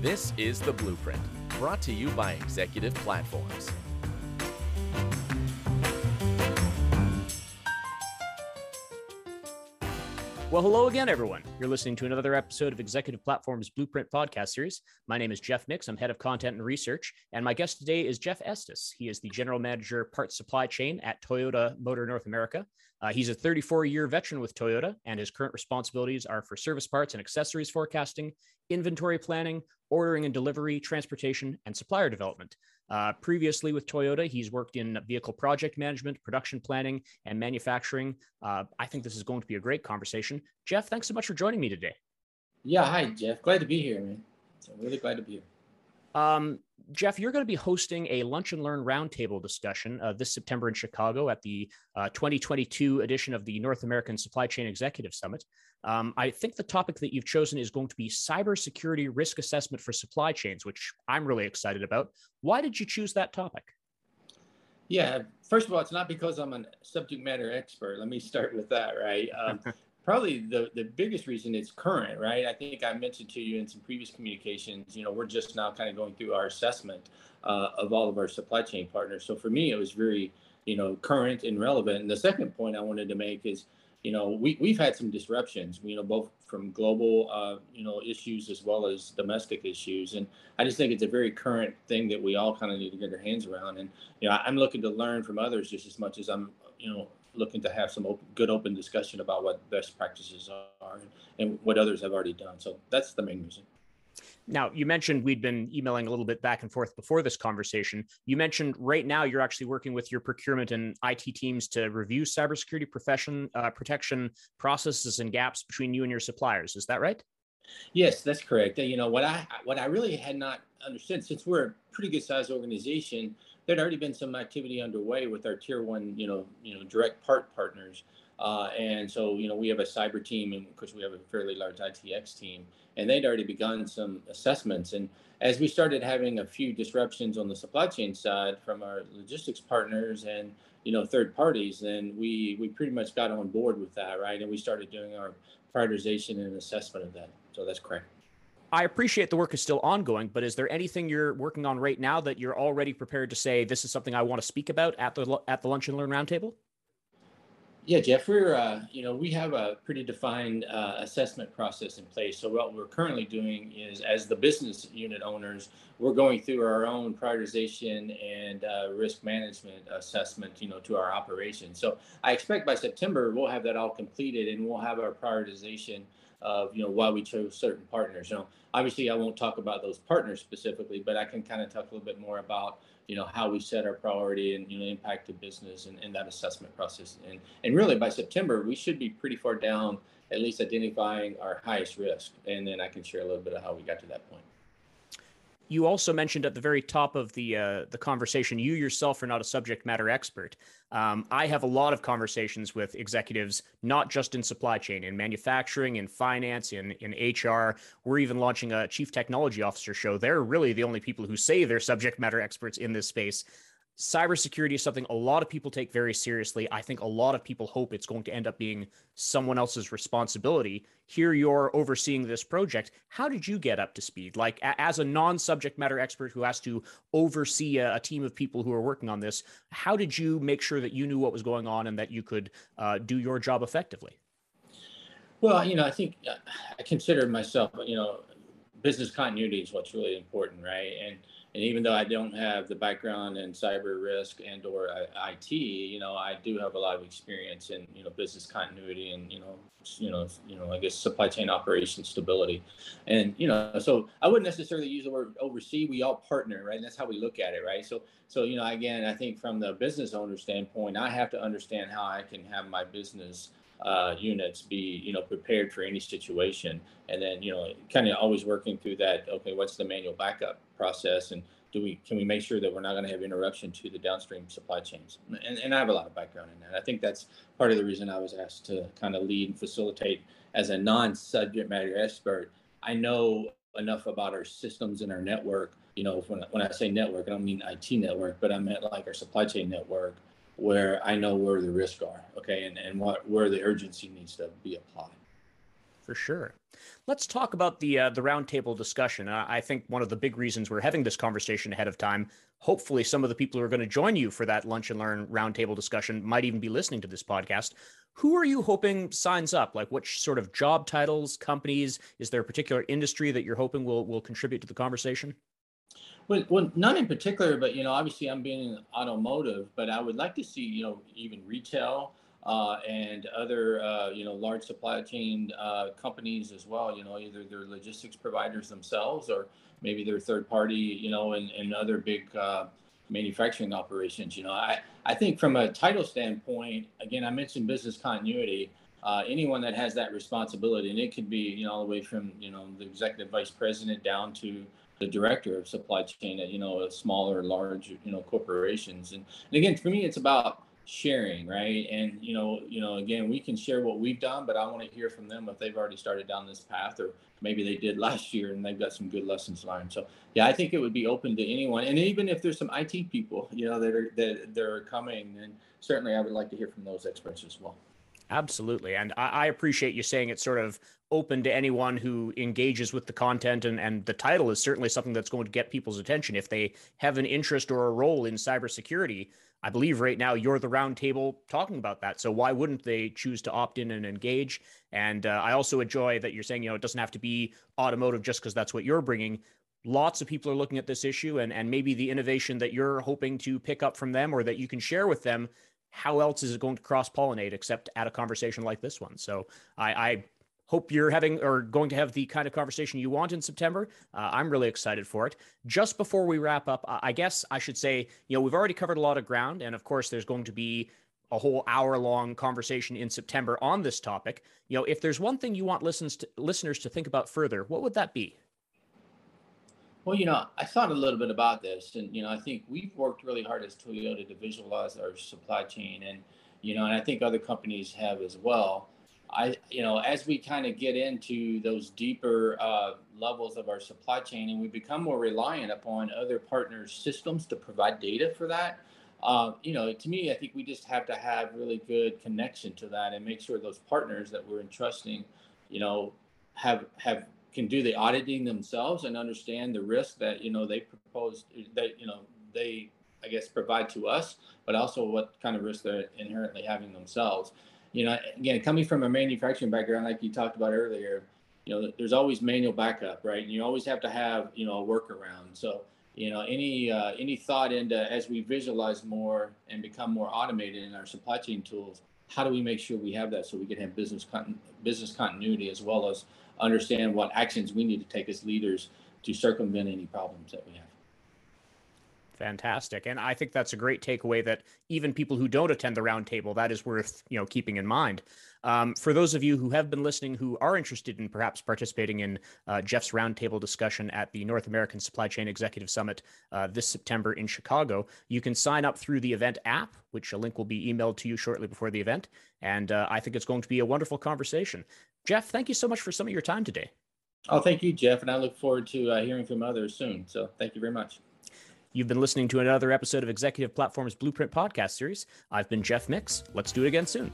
This is The Blueprint, brought to you by Executive Platforms. Well, hello again, everyone. You're listening to another episode of Executive Platform's Blueprint podcast series. My name is Jeff Mix. I'm head of content and research. And my guest today is Jeff Estes. He is the general manager parts supply chain at Toyota Motor North America. Uh, he's a 34 year veteran with Toyota, and his current responsibilities are for service parts and accessories forecasting, inventory planning, ordering and delivery, transportation, and supplier development. Uh, previously with Toyota, he's worked in vehicle project management, production planning, and manufacturing. Uh, I think this is going to be a great conversation. Jeff, thanks so much for joining me today. Yeah, hi, Jeff. Glad to be here, man. So really glad to be here. Um, Jeff, you're going to be hosting a lunch and learn roundtable discussion uh, this September in Chicago at the uh, 2022 edition of the North American Supply Chain Executive Summit. Um, I think the topic that you've chosen is going to be cybersecurity risk assessment for supply chains, which I'm really excited about. Why did you choose that topic? Yeah, first of all, it's not because I'm a subject matter expert. Let me start with that, right? Um, probably the, the biggest reason it's current, right? I think I mentioned to you in some previous communications, you know, we're just now kind of going through our assessment uh, of all of our supply chain partners. So for me, it was very, you know, current and relevant. And the second point I wanted to make is, you know, we, we've had some disruptions, you know, both from global, uh, you know, issues as well as domestic issues. And I just think it's a very current thing that we all kind of need to get our hands around. And, you know, I'm looking to learn from others just as much as I'm, you know, looking to have some open, good open discussion about what best practices are and, and what others have already done. So that's the main reason. Now, you mentioned we'd been emailing a little bit back and forth before this conversation. You mentioned right now you're actually working with your procurement and IT teams to review cybersecurity profession uh, protection processes and gaps between you and your suppliers. Is that right? Yes, that's correct. You know what I what I really had not understood since we're a pretty good sized organization, there'd already been some activity underway with our tier one, you know, you know, direct part partners. Uh, and so, you know, we have a cyber team, and of course, we have a fairly large ITX team, and they'd already begun some assessments. And as we started having a few disruptions on the supply chain side from our logistics partners and you know third parties, then we we pretty much got on board with that, right? And we started doing our prioritization and assessment of that. So that's correct. I appreciate the work is still ongoing, but is there anything you're working on right now that you're already prepared to say this is something I want to speak about at the at the lunch and learn roundtable? Yeah, Jeff, we're uh, you know we have a pretty defined uh, assessment process in place. So what we're currently doing is, as the business unit owners, we're going through our own prioritization and uh, risk management assessment, you know, to our operations. So I expect by September we'll have that all completed, and we'll have our prioritization of you know why we chose certain partners. You know, obviously I won't talk about those partners specifically, but I can kind of talk a little bit more about you know how we set our priority and you know impact the business and, and that assessment process. And and really by September we should be pretty far down at least identifying our highest risk, and then I can share a little bit of how we got to that point you also mentioned at the very top of the uh, the conversation, you yourself are not a subject matter expert. Um, I have a lot of conversations with executives, not just in supply chain, in manufacturing, in finance, in in HR. We're even launching a chief technology officer show. They're really the only people who say they're subject matter experts in this space cybersecurity is something a lot of people take very seriously. I think a lot of people hope it's going to end up being someone else's responsibility. Here you're overseeing this project. How did you get up to speed? Like, as a non subject matter expert who has to oversee a, a, team of people who are working on this, how did you make sure that you knew what was going on and that you could uh, do your job effectively? Well, you know, I think uh, I consider myself, you know, business continuity is what's really important, right? And and even though I don't have the background in cyber risk and or uh, IT, you know, I do have a lot of experience in you know business continuity and you know you know you know I guess supply chain operation stability, and you know so I wouldn't necessarily use the word oversee. We all partner, right? And that's how we look at it, right? So so you know again, I think from the business owner standpoint, I have to understand how I can have my business uh, units be you know prepared for any situation. And then you know kind of always working through that okay what's the manual backup process? And do we can we make sure that we're not going to have interruption to the downstream supply chains? And, and i have a lot of background in that. I think that's part of the reason i was asked to kind of lead and facilitate as a non-subject matter expert. I know enough about our systems and our network you know when, when i say network i don't mean it network but i meant like our supply chain network where I know where the risks are, okay, and, and what where the urgency needs to be applied. For sure. Let's talk about the uh, the roundtable discussion. I think one of the big reasons we're having this conversation ahead of time. Hopefully, some of the people who are going to join you for that lunch and learn roundtable discussion might even be listening to this podcast. Who are you hoping signs up? Like, which sort of job titles, companies? Is there a particular industry that you're hoping will will contribute to the conversation? Well, well, none in particular, but you know, obviously, I'm being in automotive, but I would like to see you know even retail uh, and other uh, you know large supply chain uh, companies as well. You know, either they're logistics providers themselves or maybe they're third party. You know, and, and other big uh, manufacturing operations. You know, I I think from a title standpoint, again, I mentioned business continuity. Uh, anyone that has that responsibility, and it could be you know all the way from you know the executive vice president down to the director of supply chain at you know a smaller, large you know corporations. And, and again, for me, IT's about sharing right? And you know you know again we can share what we've done but i want to hear from them if they've already started down this path or maybe they did last year and they've got some good lessons learned. So yeah i think it would be open to anyone. And even if there's some it people you know that are that, they're coming then certainly i would like to hear from those experts as well Absolutely. And I, I, appreciate you saying it's sort of open to anyone who engages with the content. And, and the title is certainly something that's going to get people's attention. If they have an interest or a role in cybersecurity, I believe right now you're the roundtable talking about that. So why wouldn't they choose to opt in and engage? And uh, I also enjoy that you're saying, you know, it doesn't have to be automotive just because that's what you're bringing. Lots of people are looking at this issue, and, and maybe the innovation that you're hoping to pick up from them or that you can share with them how else is it going to cross pollinate except at a conversation like this one? So I, I, hope you're having or going to have the kind of conversation you want in September. Uh, I'm really excited for it. Just before we wrap up, I guess I should say, you know, we've already covered a lot of ground, and of course, there's going to be a whole hour long conversation in September on this topic. You know, if there's one thing you want listens to, listeners to think about further, what would that be? Well, you know, I thought a little bit about this, and you know, I think we've worked really hard as Toyota to visualize our supply chain, and you know, and I think other companies have as well. I, you know, as we kind of get into those deeper uh, levels of our supply chain, and we become more reliant upon other partners' systems to provide data for that. Uh, you know, to me, I think we just have to have really good connection to that and make sure those partners that we're entrusting, you know, have have can do the auditing themselves and understand the risk that you know they propose that you know they I guess provide to us, but also what kind of risk they're inherently having themselves. You know, again, coming from a manufacturing background, like you talked about earlier, you know, there's always manual backup, right? And you always have to have you know a workaround. So you know, any uh, any thought into as we visualize more and become more automated in our supply chain tools, how do we make sure we have that so we can have business con- business continuity as well as understand what actions we need to take as leaders to circumvent any problems that we have. Fantastic. And I think that's a great takeaway that even people who don't attend the roundtable, that is worth, you know, keeping in mind. Um, for those of you who have been listening who are interested in perhaps participating in uh, Jeff's roundtable discussion at the North American Supply Chain Executive Summit uh, this September in Chicago, you can sign up through the event app, which a link will be emailed to you shortly before the event. And uh, I think it's going to be a wonderful conversation. Jeff, thank you so much for some of your time today. Oh, thank you, Jeff. And I look forward to uh, hearing from others soon. So thank you very much. You've been listening to another episode of Executive Platform's Blueprint Podcast Series. I've been Jeff Mix. Let's do it again soon.